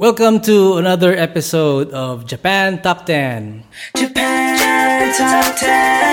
Welcome to another episode of Japan Top 10. Japan Top 10.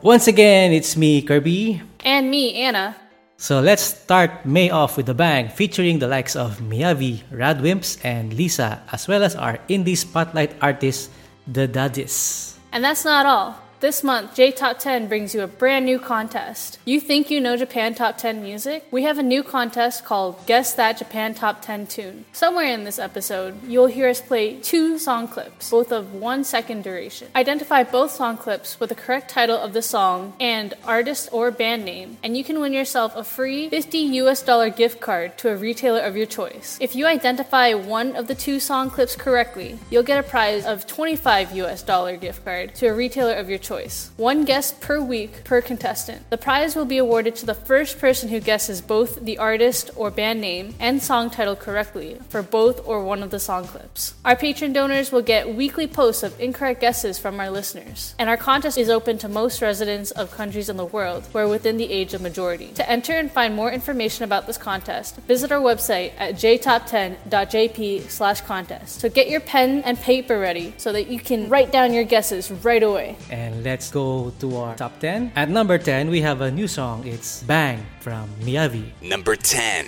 Once again, it's me, Kirby. And me, Anna. So let's start May off with a bang, featuring the likes of Miyavi, Radwimps, and Lisa, as well as our indie spotlight artist, The Daddies. And that's not all. This month, J Top 10 brings you a brand new contest. You think you know Japan Top 10 music? We have a new contest called Guess That Japan Top 10 Tune. Somewhere in this episode, you'll hear us play two song clips, both of one second duration. Identify both song clips with the correct title of the song and artist or band name, and you can win yourself a free 50 US dollar gift card to a retailer of your choice. If you identify one of the two song clips correctly, you'll get a prize of 25 US dollar gift card to a retailer of your choice choice. One guess per week per contestant. The prize will be awarded to the first person who guesses both the artist or band name and song title correctly for both or one of the song clips. Our patron donors will get weekly posts of incorrect guesses from our listeners. And our contest is open to most residents of countries in the world who are within the age of majority. To enter and find more information about this contest, visit our website at jtop10.jp slash contest. So get your pen and paper ready so that you can write down your guesses right away. And let's go to our top 10. At number 10, we have a new song. It's Bang from Miyavi. Number 10.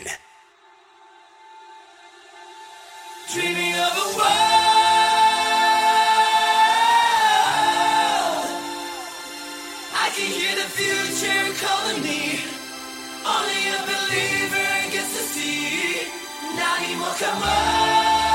Dreaming of a world. I can hear the future calling me. Only a believer gets to see. Nani mo Go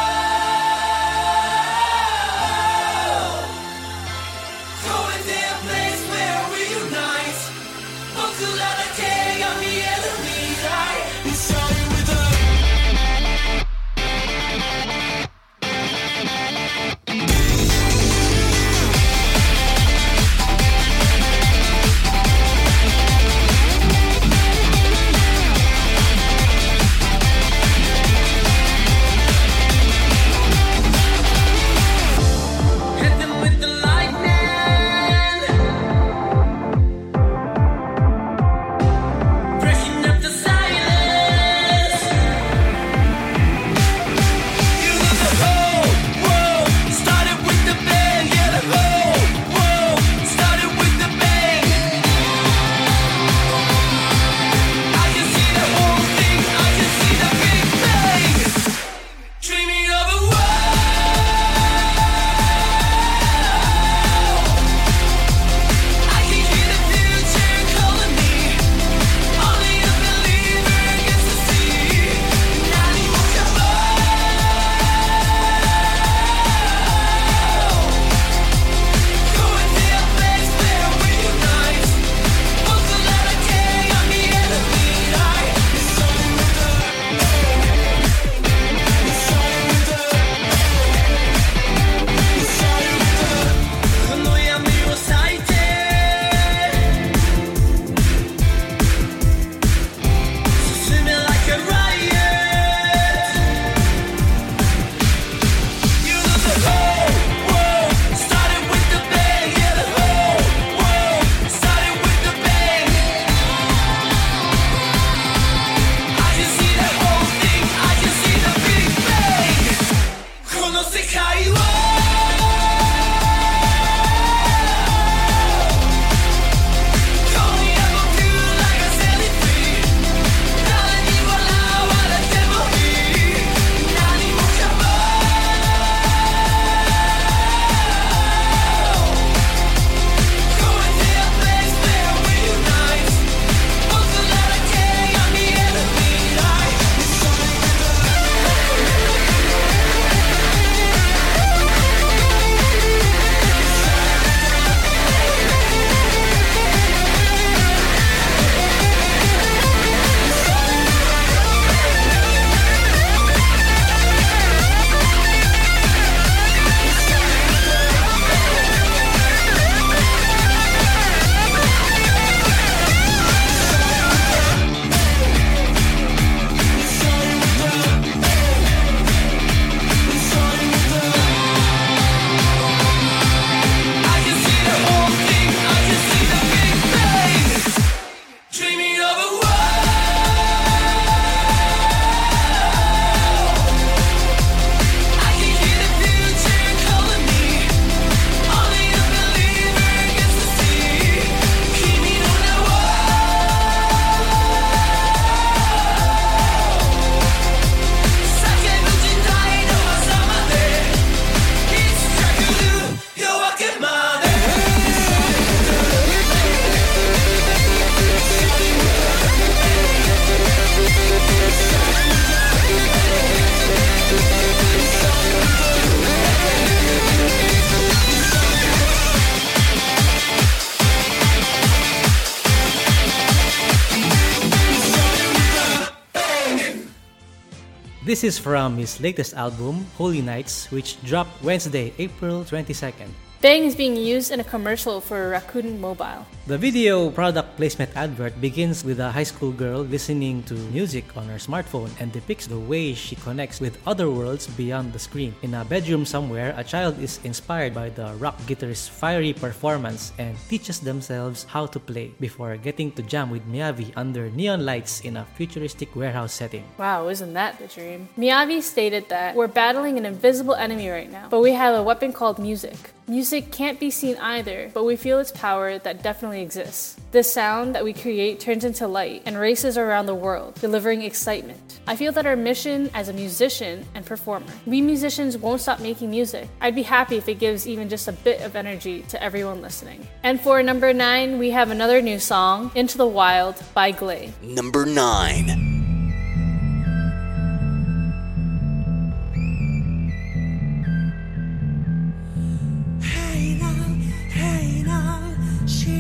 This is from his latest album, Holy Nights, which dropped Wednesday, April 22nd. Bang is being used in a commercial for Rakuten Mobile. The video product placement advert begins with a high school girl listening to music on her smartphone and depicts the way she connects with other worlds beyond the screen. In a bedroom somewhere, a child is inspired by the rock guitarist's fiery performance and teaches themselves how to play before getting to jam with Miyavi under neon lights in a futuristic warehouse setting. Wow, isn't that the dream? Miyavi stated that we're battling an invisible enemy right now, but we have a weapon called music. Music can't be seen either, but we feel its power that definitely exists. The sound that we create turns into light and races around the world, delivering excitement. I feel that our mission as a musician and performer, we musicians won't stop making music. I'd be happy if it gives even just a bit of energy to everyone listening. And for number nine, we have another new song, Into the Wild by Glay. Number 9.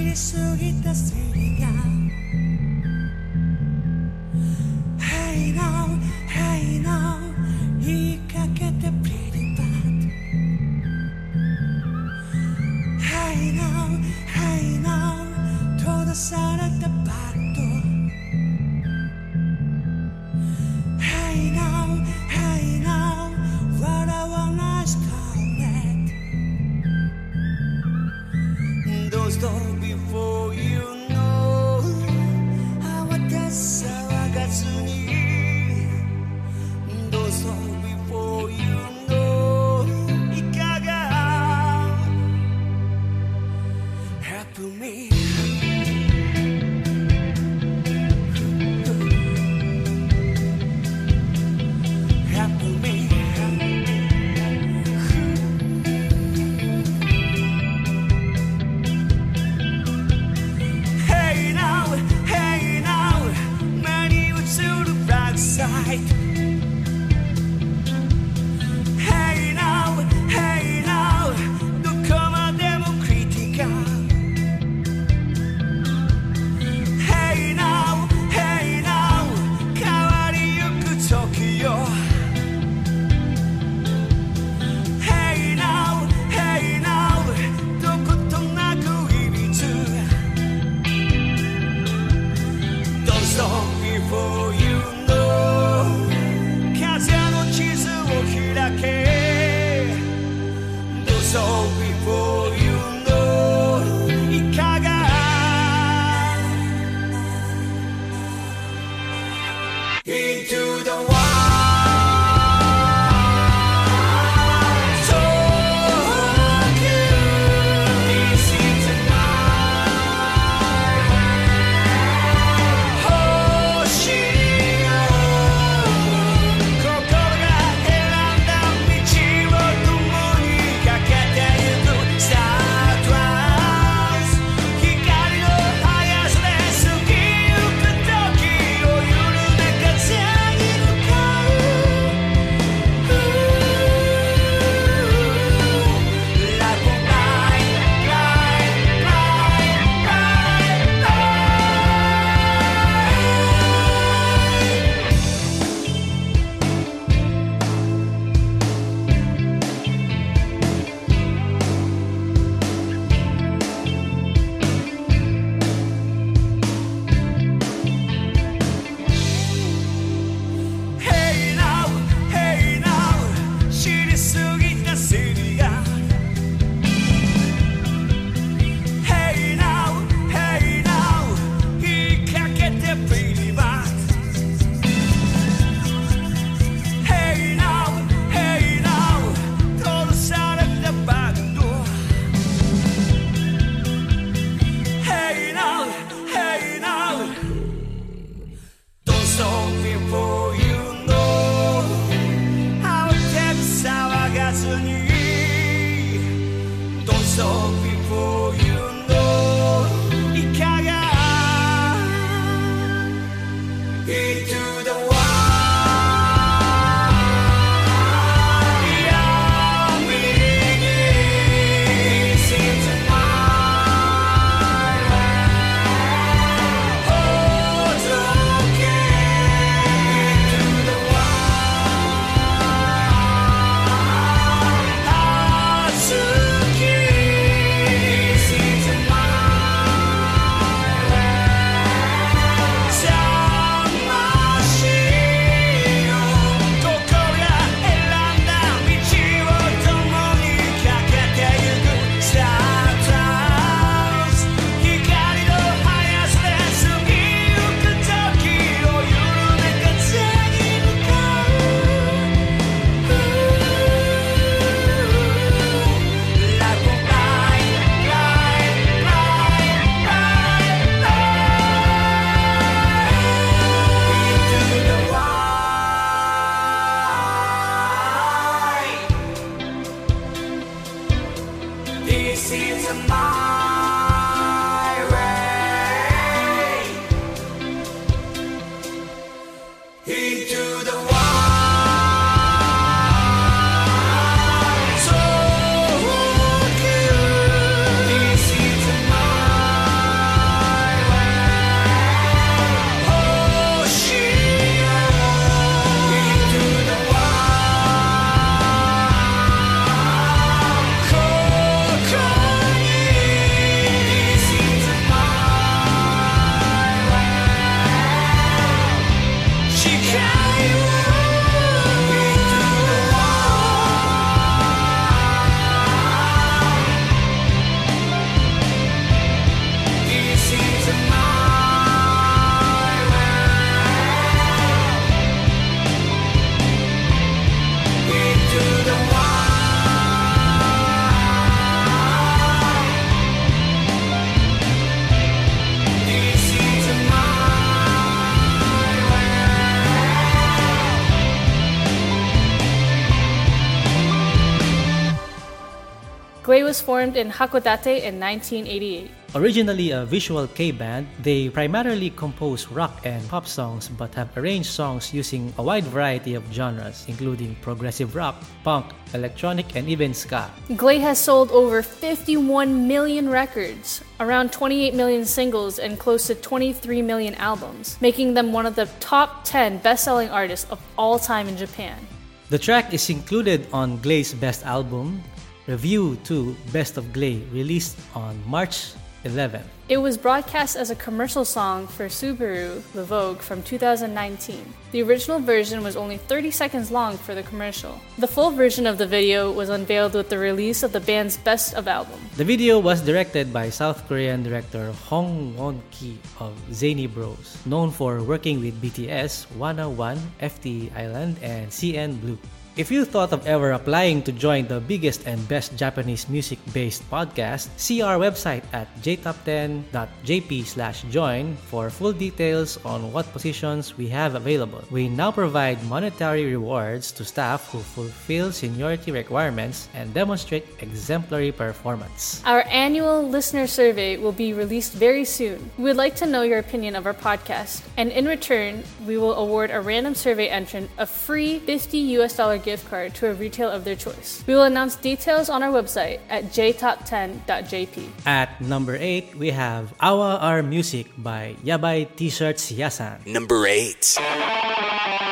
りすぎたスリが Hey now, hey now 言いかけて Pretty bad Hey now, hey now 閉ざされたバット Hey now, hey now 笑わないストレート Don't stop before Help me was formed in Hakodate in 1988. Originally a visual kei band, they primarily compose rock and pop songs but have arranged songs using a wide variety of genres, including progressive rock, punk, electronic, and even ska. Glay has sold over 51 million records, around 28 million singles, and close to 23 million albums, making them one of the top 10 best selling artists of all time in Japan. The track is included on Glay's best album, Review 2 Best of Glay, released on March 11. It was broadcast as a commercial song for Subaru Levorg from 2019. The original version was only 30 seconds long for the commercial. The full version of the video was unveiled with the release of the band's Best of album. The video was directed by South Korean director Hong Won-ki of Zany Bros, known for working with BTS, Wanna One, oh FT Island, and CN Blue. If you thought of ever applying to join the biggest and best Japanese music-based podcast, see our website at jtop10.jp slash join for full details on what positions we have available. We now provide monetary rewards to staff who fulfill seniority requirements and demonstrate exemplary performance. Our annual listener survey will be released very soon. We would like to know your opinion of our podcast, and in return, we will award a random survey entrant a free 50 US dollar gift card to a retail of their choice. We will announce details on our website at jtop10.jp. At number 8, we have Awa Our Music by Yabai T-shirts Yasan. Number 8.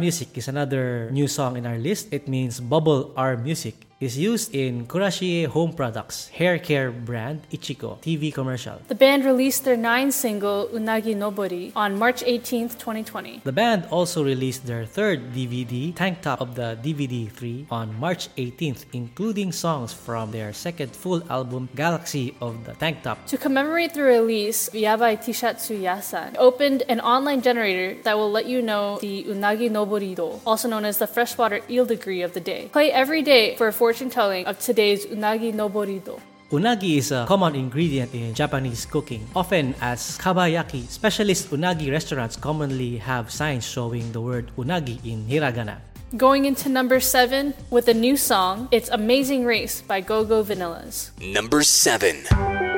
Music is another new song in our list. It means Bubble R Music is used in Kracie Home Products hair care brand Ichiko TV commercial. The band released their ninth single, Unagi Nobori, on March 18th, 2020. The band also released their third DVD, Tank Top of the DVD 3, on March 18th, including songs from their second full album, Galaxy of the Tank Top. To commemorate the release, Yabai Tishatsu Yasan opened an online generator that will let you know the Unagi Noborido, also known as the freshwater eel degree of the day. Play every day for a fortune telling of today's Unagi Noborido. Unagi is a common ingredient in Japanese cooking, often as kabayaki. Specialist unagi restaurants commonly have signs showing the word unagi in hiragana. Going into number 7 with a new song, it's Amazing Grace by GoGo Vanillas. Number 7.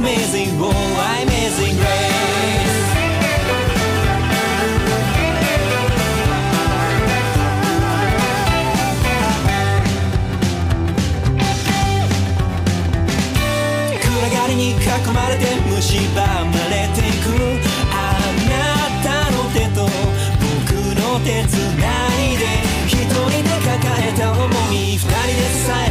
Amazing oh amazing grace. 暗がりに囲まれて蝕まれていく。あなたの手と僕の手つないで。一人で抱えた重み二人で支え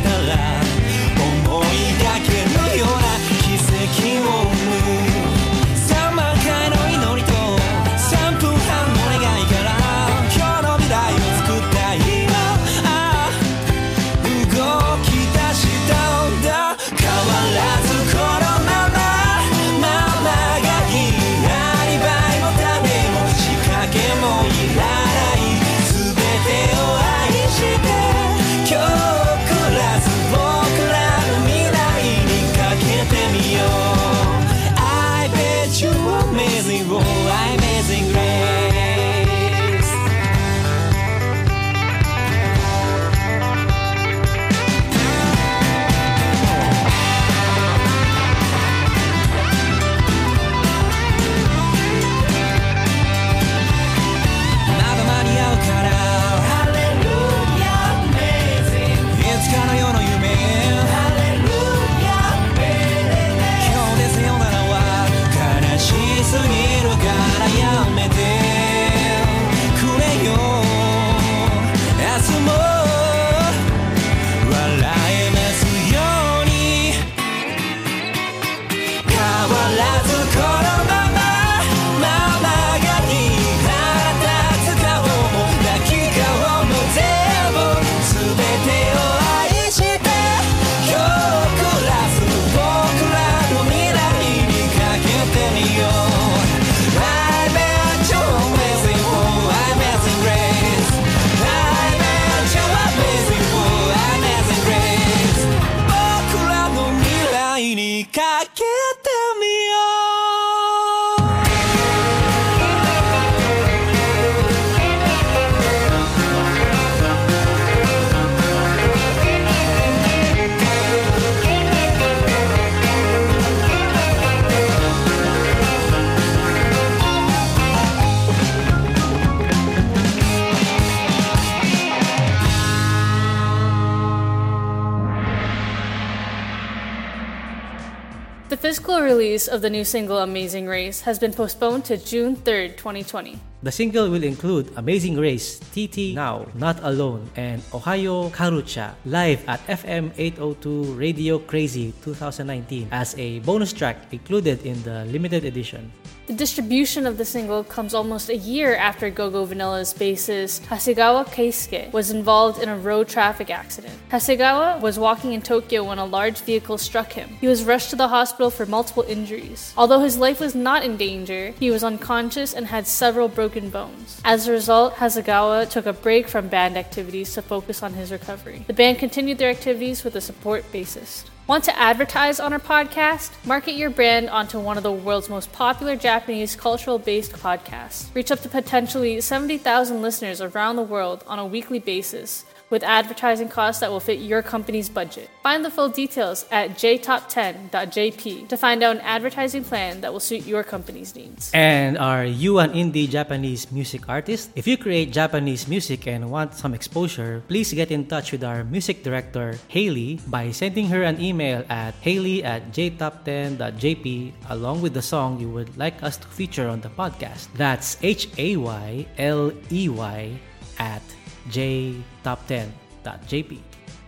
release of the new single Amazing Grace has been postponed to June 3rd, 2020. The single will include Amazing Grace, TT Now, Not Alone, and Ohio Karucha live at FM 802 Radio Crazy 2019 as a bonus track included in the limited edition. The distribution of the single comes almost a year after Gogo Vanilla's bassist Hasegawa Keisuke was involved in a road traffic accident. Hasegawa was walking in Tokyo when a large vehicle struck him. He was rushed to the hospital for multiple injuries. Although his life was not in danger, he was unconscious and had several broken bones. As a result, Hasegawa took a break from band activities to focus on his recovery. The band continued their activities with a support bassist. Want to advertise on our podcast? Market your brand onto one of the world's most popular Japanese cultural based podcasts. Reach up to potentially 70,000 listeners around the world on a weekly basis with advertising costs that will fit your company's budget. Find the full details at jtop10.jp to find out an advertising plan that will suit your company's needs. And are you an indie Japanese music artist? If you create Japanese music and want some exposure, please get in touch with our music director, Haley, by sending her an email at haley at jtop10.jp along with the song you would like us to feature on the podcast. That's H A Y L E Y at jtop10.jp.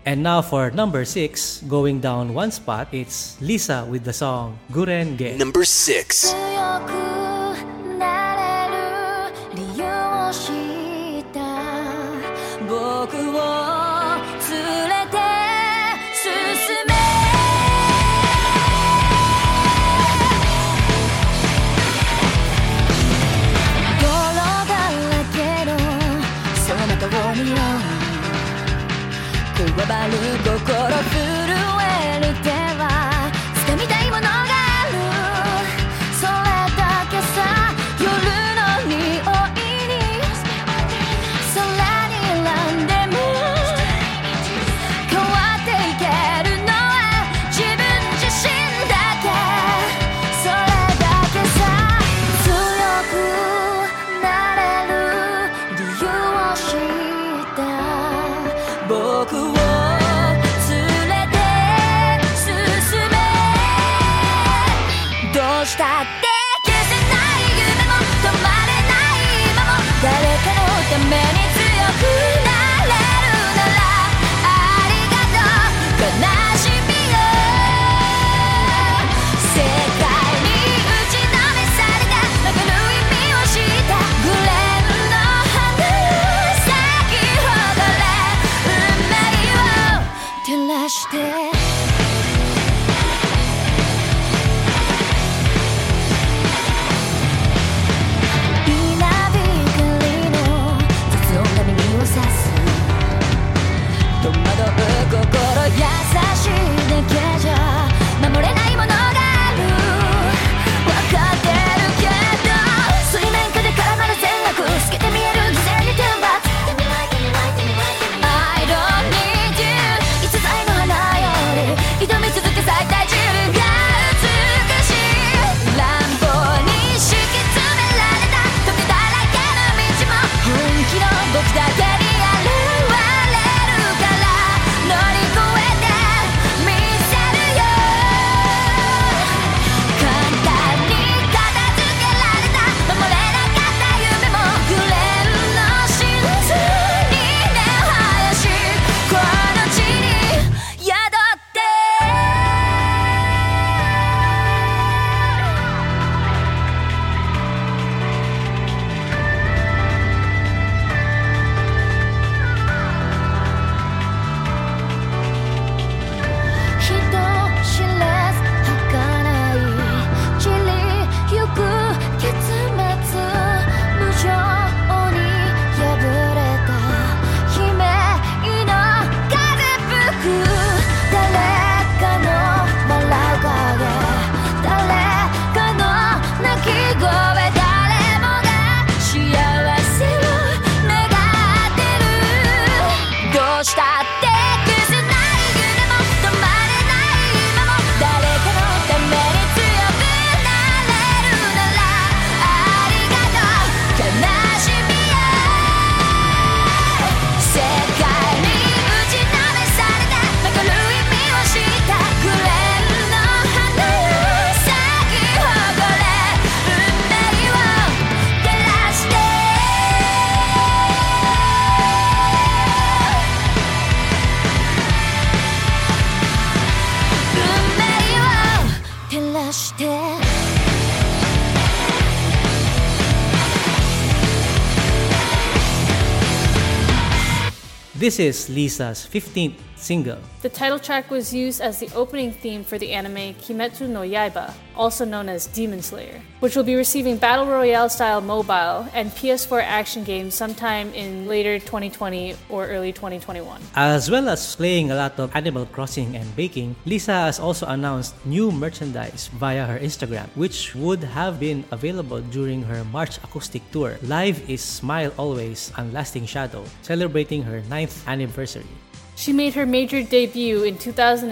And now for number 6, going down one spot, it's Lisa with the song Gurenge. Number 6. バる心 This is Lisa's 15th single. The title track was used as the opening theme for the anime Kimetsu no Yaiba, also known as Demon Slayer, which will be receiving Battle Royale style mobile and PS4 action games sometime in later 2020 or early 2021. As well as playing a lot of Animal Crossing and baking, Lisa has also announced new merchandise via her Instagram, which would have been available during her March acoustic tour. Live is Smile Always and Lasting Shadow, celebrating her 9th anniversary. She made her major debut in 2010,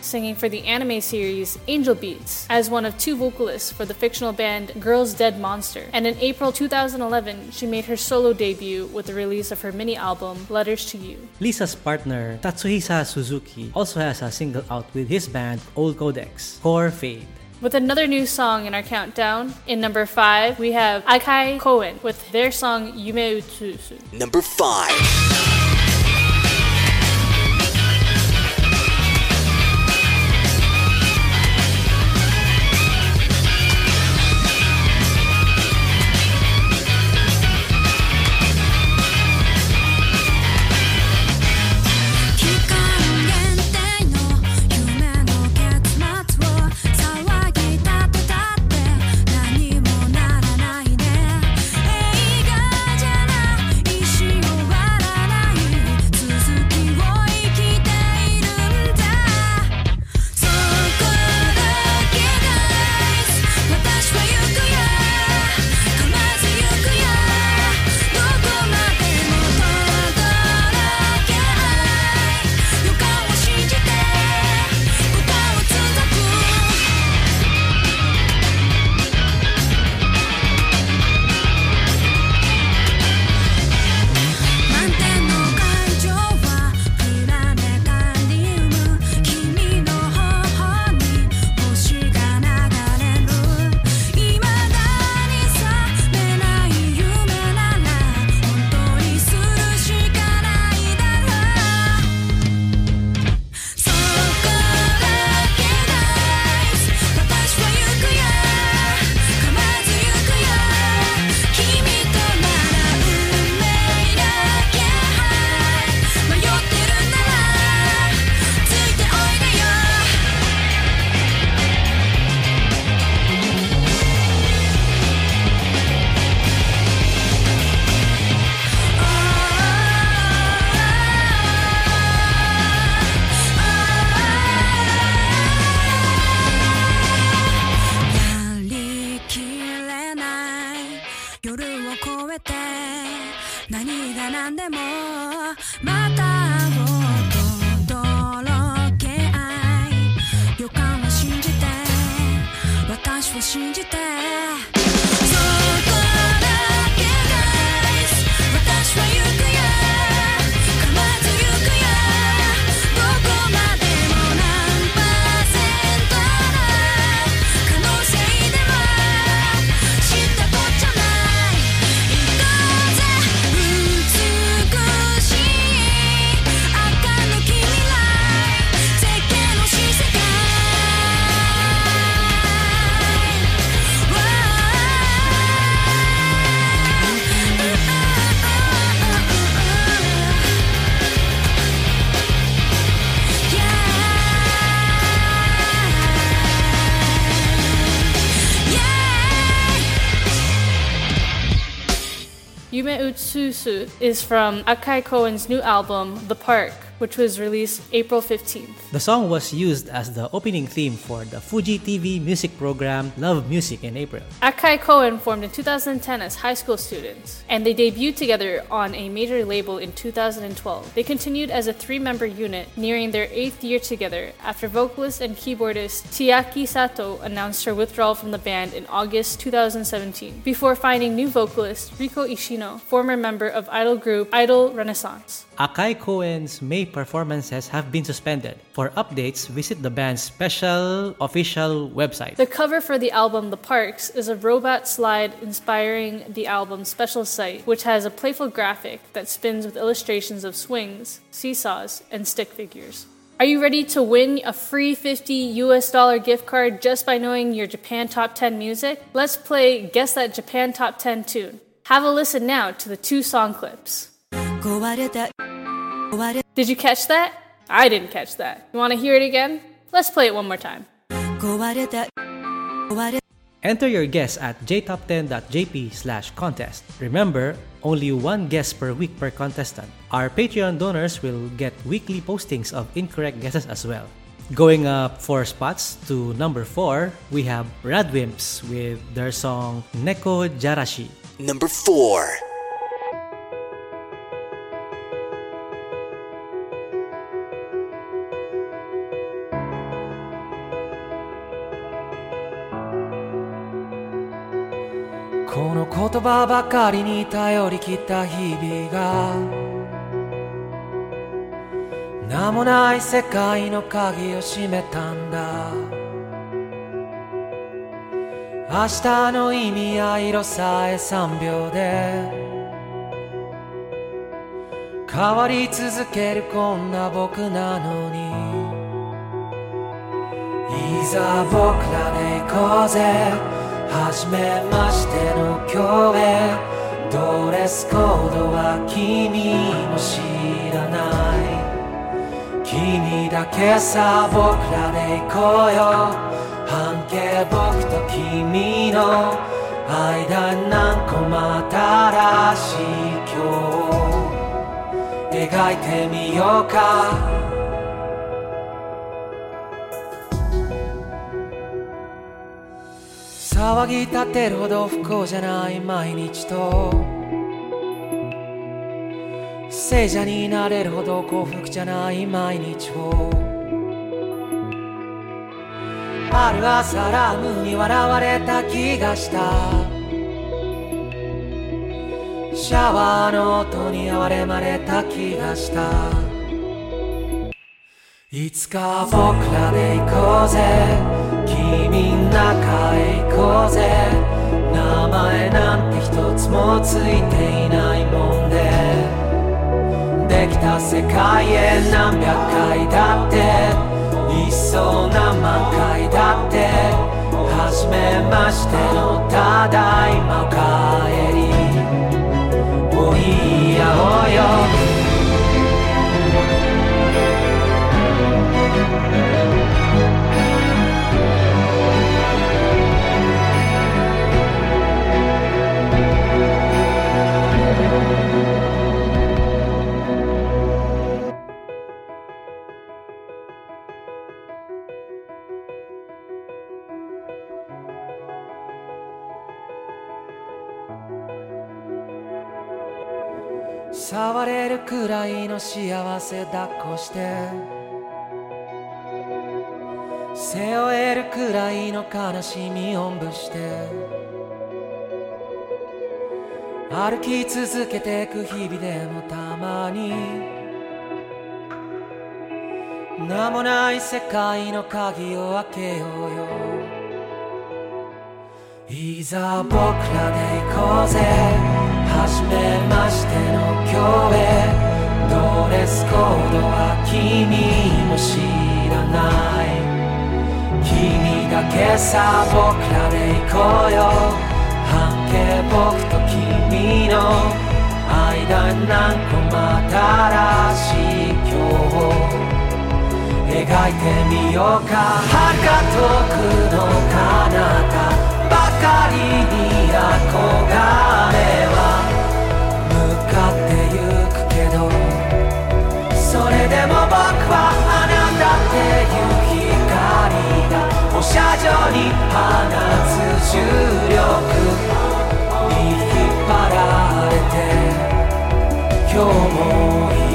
singing for the anime series Angel Beats as one of two vocalists for the fictional band Girls Dead Monster. And in April 2011, she made her solo debut with the release of her mini album Letters to You. Lisa's partner, Tatsuhisa Suzuki, also has a single out with his band Old Codex, Core Fade. With another new song in our countdown, in number 5, we have Akai Koen with their song Yume Utsutsu. Number 5. Utsutsu is from Akai Koen's new album, The Park, which was released April 15th. The song was used as the opening theme for the Fuji TV music program Love Music in April. Akai Koen formed in 2010 as high school students, and they debuted together on a major label in 2012. They continued as a three member unit, nearing their eighth year together after vocalist and keyboardist Chiaki Sato announced her withdrawal from the band in August 2017, before finding new vocalist Riko Ishino, former member of idol group Idol Renaissance. Akai Koen's May performances have been suspended. For updates, visit the band's special official website. The cover for the album The Parks is a robot slide inspiring the album's special site, which has a playful graphic that spins with illustrations of swings, seesaws, and stick figures. Are you ready to win a free 50 US dollar gift card just by knowing your Japan Top 10 music? Let's play Guess That Japan Top 10 tune. Have a listen now to the two song clips. Did you catch that? I didn't catch that. You want to hear it again? Let's play it one more time. Enter your guess at jtop10.jp slash contest. Remember, only one guess per week per contestant. Our Patreon donors will get weekly postings of incorrect guesses as well. Going up four spots to number four, we have Radwimps with their song Neko Jarashi. Number four. 言葉ばかりに頼り切った日々が名もない世界の鍵を閉めたんだ。明日の意味や色さえ3秒で変わり続けるこんな僕なのに。いざ僕らで行こうぜ。初めましての今日へ。ドレスコードは君も知らない。君だけさ僕らで行こうよ。半径僕と君の間に何個も新しい今日。描いてみようか。騒ぎ立てるほど不幸じゃない毎日と聖者になれるほど幸福じゃない毎日を。ある朝ラムに笑われた気がした。シャワーの音に哀れまれた気がした。いつか僕らで行こうぜ。君ん中へ。こうぜ。名前なんて一つもついていないもんで。できた世界へ何百回だって。いっそ何万回だって。初めましてのただいま。の幸せ抱っこして。背負えるくらいの悲しみおんぶして。歩き続けてく日々でもたまに。名もない世界の鍵を開けようよ。いざ僕らで行こうぜ。初めましての今日へ。ドレスコードは君も知らない。君だけさ僕らで行こうよ。半径僕と君の間に何個も新しい今日描いてみようか。遥か遠くの彼方ばかりに憧れ。も僕はあなたっていう光が放射状に放つ重力。に引っ張られて。今日も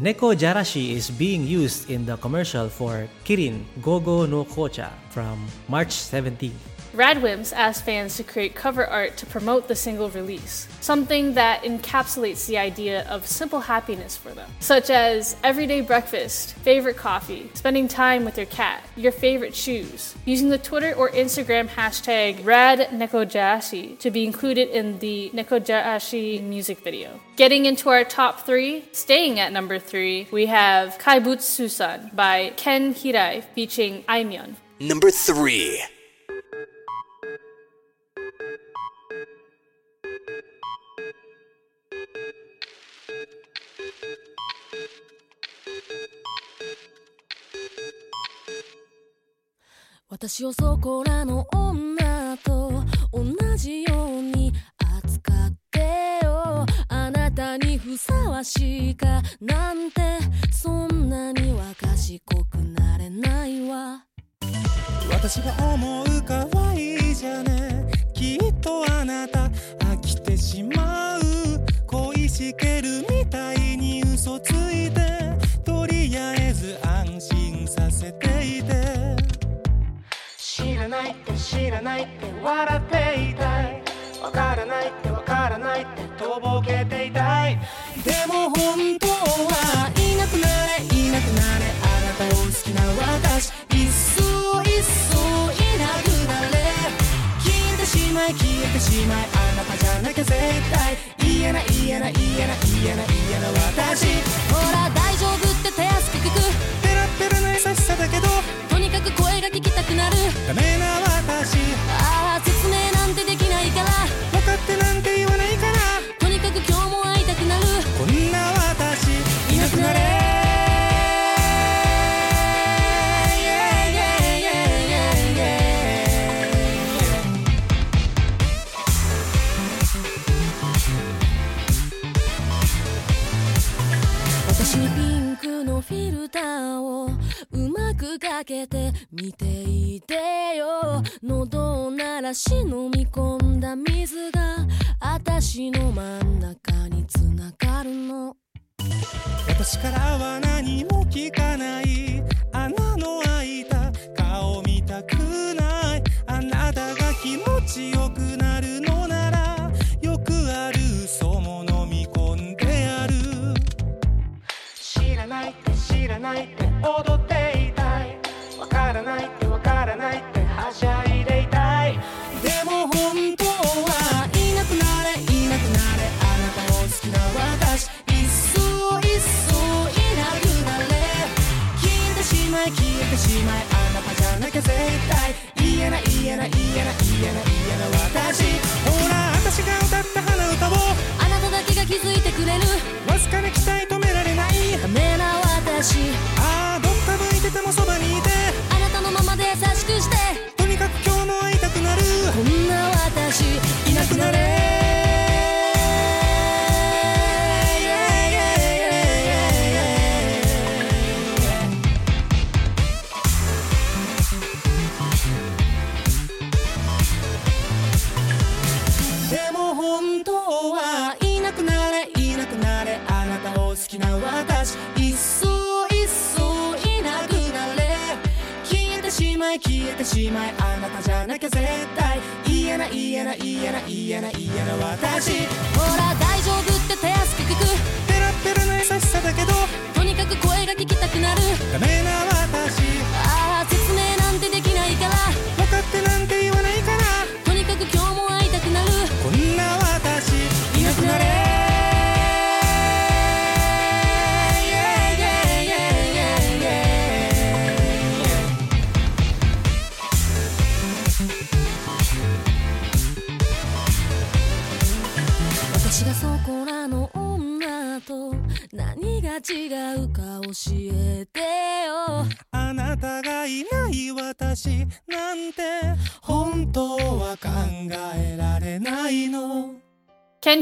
Neko Jarashi is being used in the commercial for Kirin Gogo no Kocha from March 17. Radwimps asked fans to create cover art to promote the single release, something that encapsulates the idea of simple happiness for them, such as everyday breakfast, favorite coffee, spending time with your cat, your favorite shoes, using the Twitter or Instagram hashtag RadNekojashi to be included in the Nekojashi music video. Getting into our top three, staying at number three, we have Kaibutsu-san by Ken Hirai featuring Aimyon. Number three. 私をそこらの女と同じように扱ってよ。あなたにふさわしいかなんてそんなには賢くなれないわ。私が思う可愛いじゃね。きっとあなた飽きてしまう。恋しけるみたいに嘘つて。いて知らないって知らないって笑っていたい。わからないってわからないってとぼけていたい。でも本当はいなくなれいなくなれ。あなたを好きな私。いっそいっそいなくなれ。消えてしまい消えてしまい。あなたじゃなきゃ絶対。言えない言えない言えない言えない言えな私。て見ていてよ。喉を鳴らしの Yeah.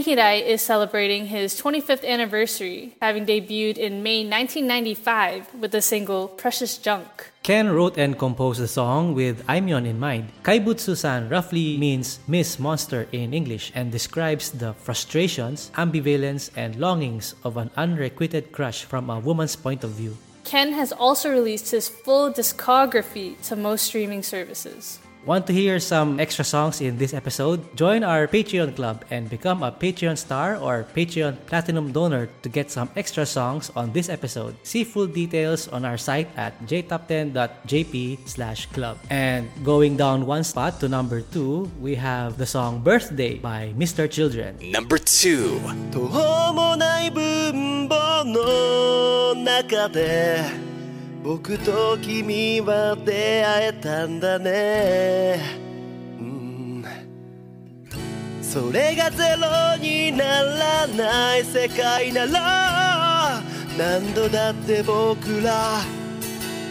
Ken is celebrating his 25th anniversary, having debuted in May 1995 with the single Precious Junk. Ken wrote and composed the song with Aimyon in mind. Kaibutsu-san roughly means Miss Monster in English and describes the frustrations, ambivalence, and longings of an unrequited crush from a woman's point of view. Ken has also released his full discography to most streaming services. Want to hear some extra songs in this episode? Join our Patreon club and become a Patreon star or Patreon platinum donor to get some extra songs on this episode. See full details on our site at jtop10.jp slash club. And going down one spot to number two, we have the song Birthday by Mr. Children. Number two. 途方もない分母の中で 僕と君は出会えたんだね。うん。それがゼロにならない世界なら何度だって僕ら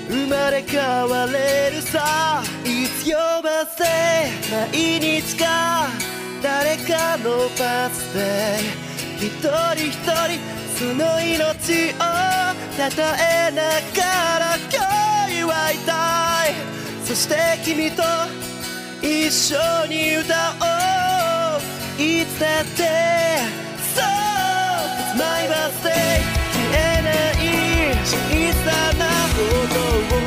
生まれ変われるさ。It's your birthday 毎日が誰かのバースデー一人一人その命をたたえながら今日祝いたい。そして君と一緒に歌おう。いつだって So it's my birthday 消えない。小さなことを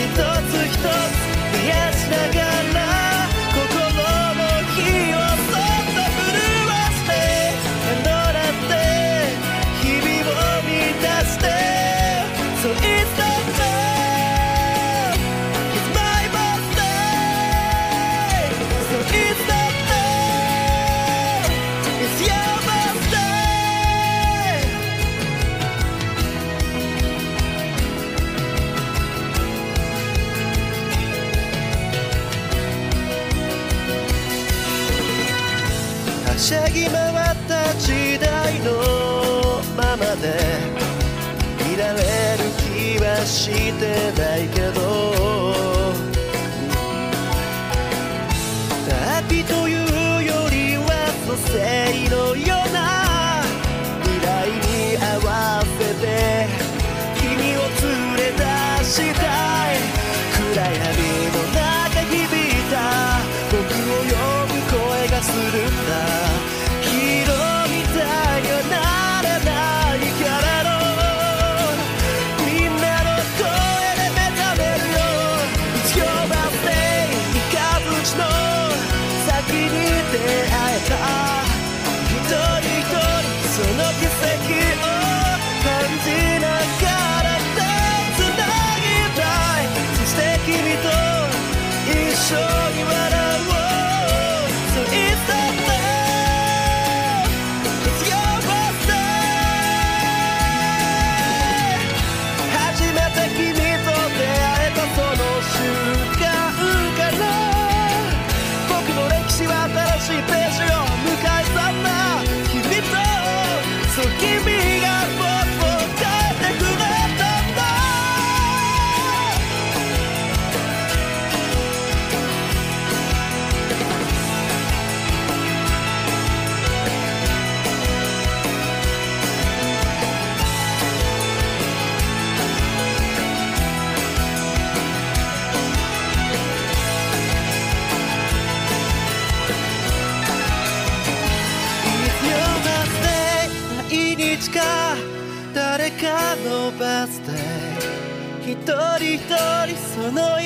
一つ一つ増やしながら。ゃぎ回った時代のままでいられる気はしてないけど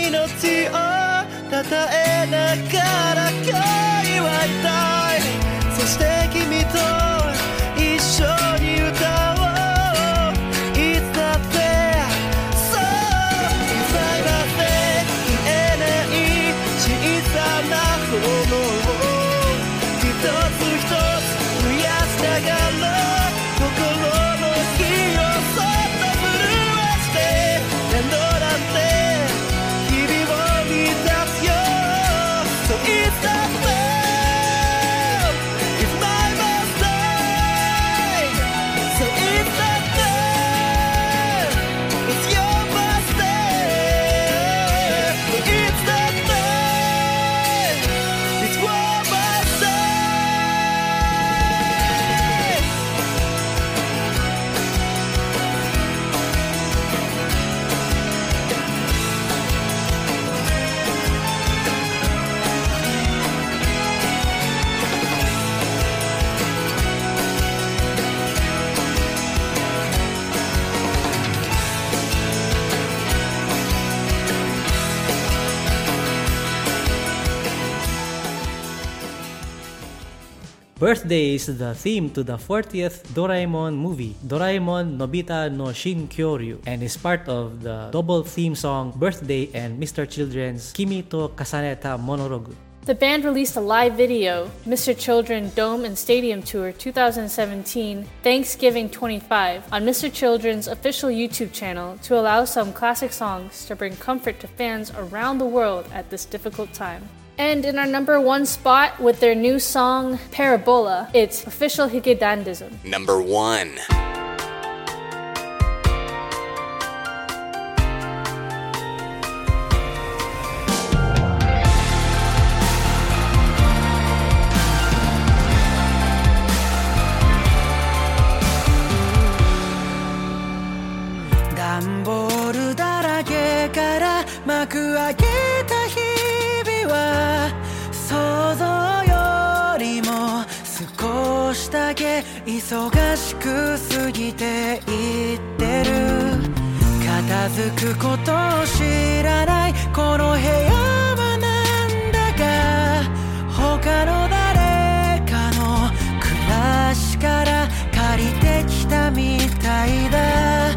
命をたたえながら今日 Birthday is the theme to the 40th Doraemon movie, Doraemon Nobita no Shin Kyoryu, and is part of the double theme song Birthday and Mr. Children's Kimi to Kasaneta Monorogu. The band released a live video, Mr. Children Dome and Stadium Tour 2017, Thanksgiving 25, on Mr. Children's official YouTube channel to allow some classic songs to bring comfort to fans around the world at this difficult time. And in our number one spot with their new song, Parabola, it's official Hige Dandism. Number one. 忙しく過ぎていってる。片付くことを知らないこの部屋はなんだか。他の誰かの暮らしから借りてきたみたいだ。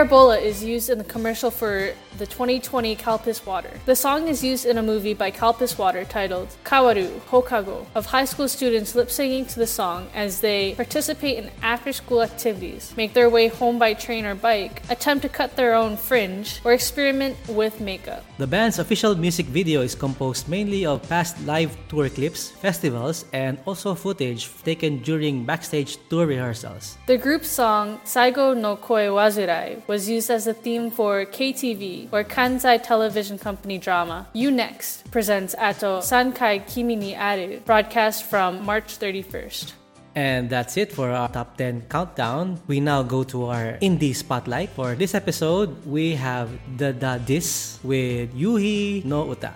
Parabola is used in the commercial for the 2020 Calpis Water. The song is used in a movie by Calpis Water titled Kawaru Hokago of high school students lip singing to the song as they participate in after school activities, make their way home by train or bike, attempt to cut their own fringe, or experiment with makeup. The band's official music video is composed mainly of past live tour clips, festivals, and also footage taken during backstage tour rehearsals. The group's song Saigo no Koi Wazurai was used as the theme for KTV or Kansai Television Company drama You Next presents Ato Sankai Kimi ni Aeru, broadcast from March 31st. And that's it for our top 10 countdown. We now go to our indie spotlight. For this episode, we have the Da Dis with Yuhi no Uta.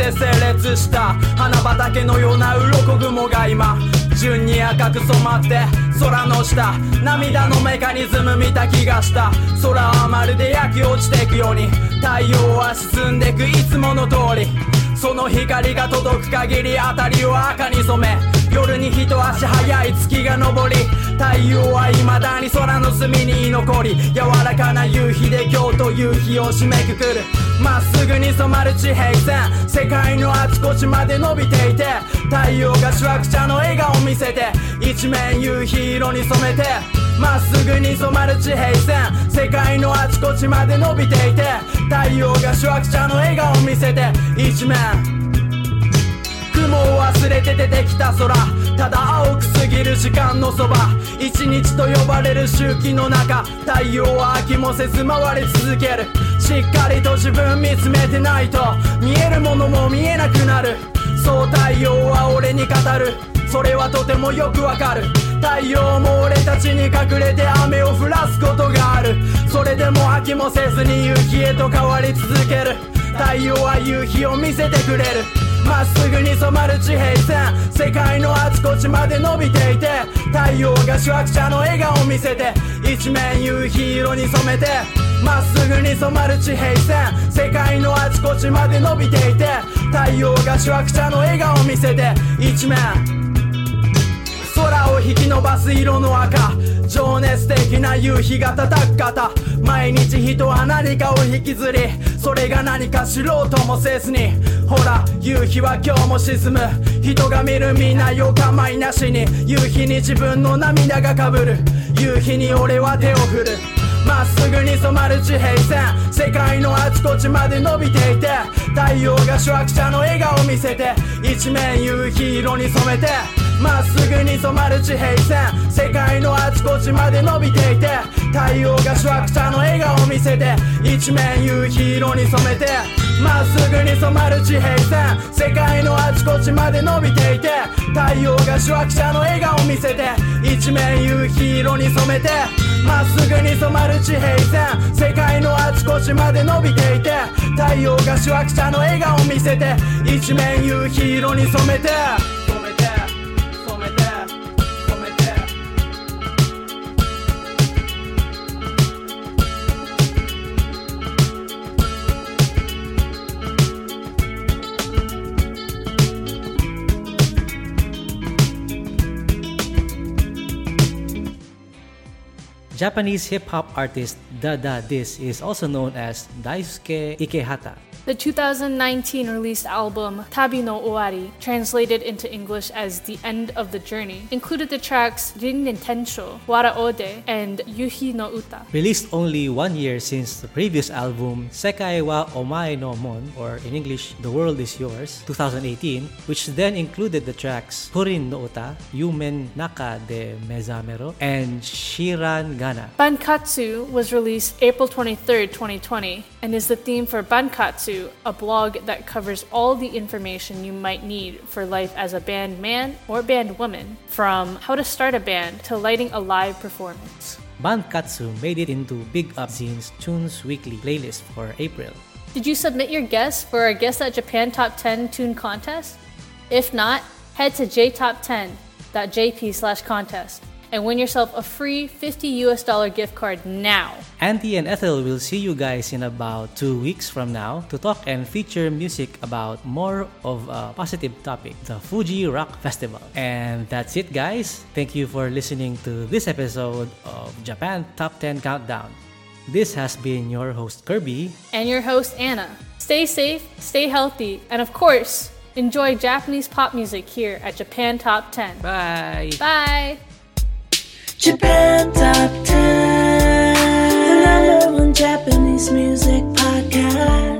て整列した花畑のような鱗雲が今順に赤く染まって空の下涙のメカニズム見た気がした。空はまるで焼き落ちていくように太陽は沈んでく。いつもの通りその光が届く限り辺りを赤に染め夜に一足早い月が昇り太陽は未だに空の隅に残り柔らかな夕日で今日という日を締めくくる。まっすぐに染まる地平線世界のあちこちまで伸びていて太陽がしわくちゃの笑顔を見せて一面夕日色に染めてまっすぐに染まる地平線世界のあちこちまで伸びていて太陽がしわくちゃの笑顔を見せて一面雲を忘れて出てきた空。ただ青く過ぎる時間のそば。一日と呼ばれる周期の中。太陽は飽きもせず回り続ける。しっかりと自分見つめてないと。見えるものも見えなくなる。そう太陽は俺に語る。それはとてもよくわかる。太陽も俺たちに隠れて雨を降らすことがある。それでも飽きもせずに夕日へと変わり続ける。太陽は夕日を見せてくれる。まっすぐに染まる地平線。世界のあちこちまで伸びていて太陽がしわくちゃの笑顔を見せて一面夕日色に染めてまっすぐに染まる地平線。世界のあちこちまで伸びていて太陽がしわくちゃの笑顔を見せて一面。空を引き伸ばす色の赤。情熱的な夕日が叩く肩毎日人は何かを引きずりそれが何か知ろうともせずに。ほら夕日は今日も沈む。人が見るみんなよ構いなしに夕日に自分の涙がかぶる。夕日に俺は手を振る。まっすぐに染まる地平線。世界のあちこちまで伸びていて太陽がしわくちゃの笑顔を見せて一面夕日色に染めてまっすぐに染まる地平線。世界のあちこちまで伸びていて太陽がしわくちゃの笑顔を見せて一面夕日色に染めてまっすぐに染まる地平線。世界のあちこちまで伸びていて太陽がしわくちゃの笑顔を見せて一面夕日色に染めてまっすぐに染まる地平線。世界のあちこちまで伸びていて太陽がしわくちゃの笑顔を見せて一面夕日色に染めて。Japanese hip hop artist Dada Dis is also known as Daisuke Ikehata. The 2019 released album Tabi no Owari, translated into English as The End of the Journey, included the tracks Rin Nintensho, Wara Ode, and Yuhi no Uta. Released only one year since the previous album Sekai wa Omae no Mon, or in English, The World is Yours, 2018, which then included the tracks Purin no Uta, Yumen Naka de Mezamero, and Shiran Gana. Bankatsu was released April 23, 2020, and is the theme for Bankatsu, a blog that covers all the information you might need for life as a band man or band woman, from how to start a band to lighting a live performance. Bankatsu made it into Big Up Zine's Tunes Weekly playlist for April. Did you submit your guess for our Guess at Japan Top 10 Tune contest? If not, head to JTop10 japan.jp slash contest and win yourself a free 50 US dollar gift card now. Auntie and Ethel will see you guys in about two weeks from now to talk and feature music about more of a positive topic, the Fuji Rock Festival. And that's it, guys. Thank you for listening to this episode of Japan Top 10 Countdown. This has been your host, Kirby. And your host, Anna. Stay safe, stay healthy, and of course, enjoy Japanese pop music here at Japan Top 10. Bye. Bye. Japan Top 10, the number one Japanese music podcast.